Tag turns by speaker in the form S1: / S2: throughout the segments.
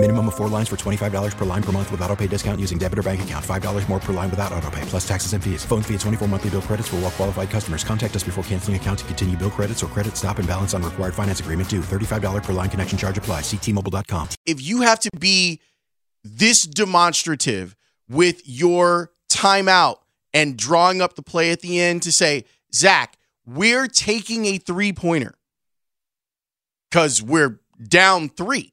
S1: Minimum of four lines for $25 per line per month with auto pay discount using debit or bank account. $5 more per line without auto pay, plus taxes and fees. Phone fee at 24 monthly bill credits for all well qualified customers. Contact us before canceling account to continue bill credits or credit stop and balance on required finance agreement due. $35 per line connection charge apply. Ctmobile.com.
S2: if you have to be this demonstrative with your timeout and drawing up the play at the end to say, Zach, we're taking a three pointer because we're down three.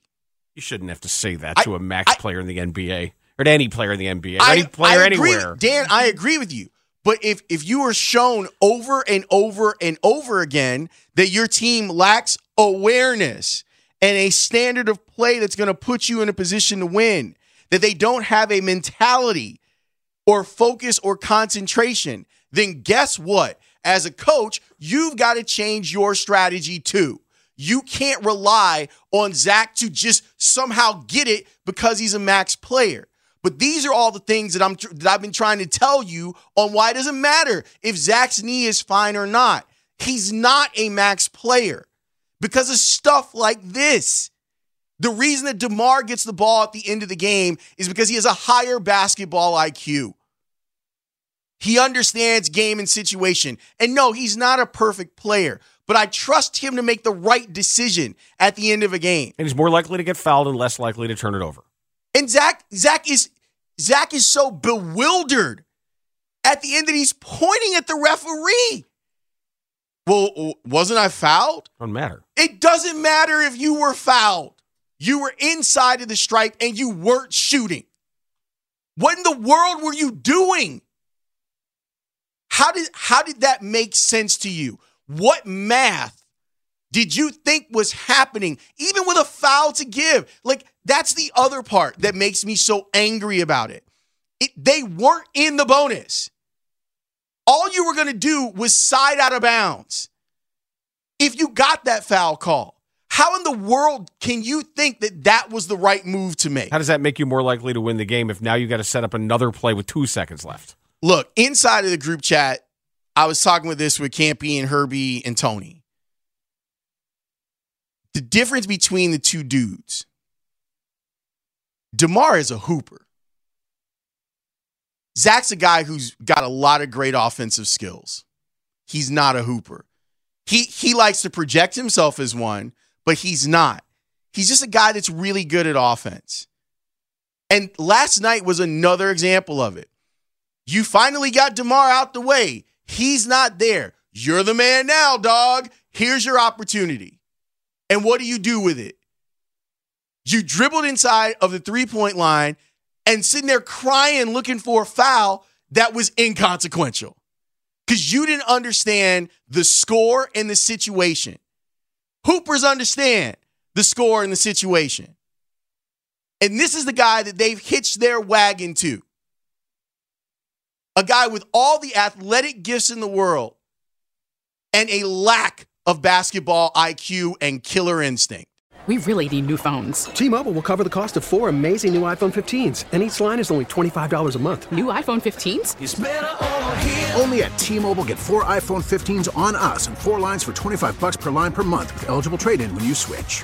S3: You shouldn't have to say that
S2: I-
S3: to a max
S2: I-
S3: player in the NBA or to any player in the NBA, or any player
S2: I agree,
S3: anywhere.
S2: Dan, I agree with you. But if if you are shown over and over and over again that your team lacks awareness and a standard of play that's going to put you in a position to win, that they don't have a mentality or focus or concentration, then guess what? As a coach, you've got to change your strategy too. You can't rely on Zach to just somehow get it because he's a max player. But these are all the things that I'm that I've been trying to tell you on why it doesn't matter if Zach's knee is fine or not. He's not a max player because of stuff like this. The reason that DeMar gets the ball at the end of the game is because he has a higher basketball IQ. He understands game and situation. And no, he's not a perfect player, but I trust him to make the right decision at the end of a game.
S3: and he's more likely to get fouled and less likely to turn it over.
S2: And Zach, Zach is Zach is so bewildered at the end that he's pointing at the referee. Well, wasn't I fouled?
S3: Doesn't matter.
S2: It doesn't matter if you were fouled. You were inside of the stripe and you weren't shooting. What in the world were you doing? How did how did that make sense to you? What math did you think was happening even with a foul to give? Like that's the other part that makes me so angry about it. it they weren't in the bonus. All you were going to do was side out of bounds. If you got that foul call, how in the world can you think that that was the right move to make?
S3: How does that make you more likely to win the game if now you got to set up another play with two seconds left?
S2: Look, inside of the group chat, I was talking with this with Campy and Herbie and Tony. The difference between the two dudes, DeMar is a hooper. Zach's a guy who's got a lot of great offensive skills. He's not a hooper. He he likes to project himself as one, but he's not. He's just a guy that's really good at offense. And last night was another example of it. You finally got DeMar out the way. He's not there. You're the man now, dog. Here's your opportunity. And what do you do with it? You dribbled inside of the three point line and sitting there crying, looking for a foul that was inconsequential because you didn't understand the score and the situation. Hoopers understand the score and the situation. And this is the guy that they've hitched their wagon to a guy with all the athletic gifts in the world and a lack of basketball IQ and killer instinct.
S4: We really need new phones.
S5: T-Mobile will cover the cost of four amazing new iPhone 15s, and each line is only $25 a month.
S4: New iPhone 15s?
S6: Only at T-Mobile get four iPhone 15s on us and four lines for 25 bucks per line per month with eligible trade-in when you switch.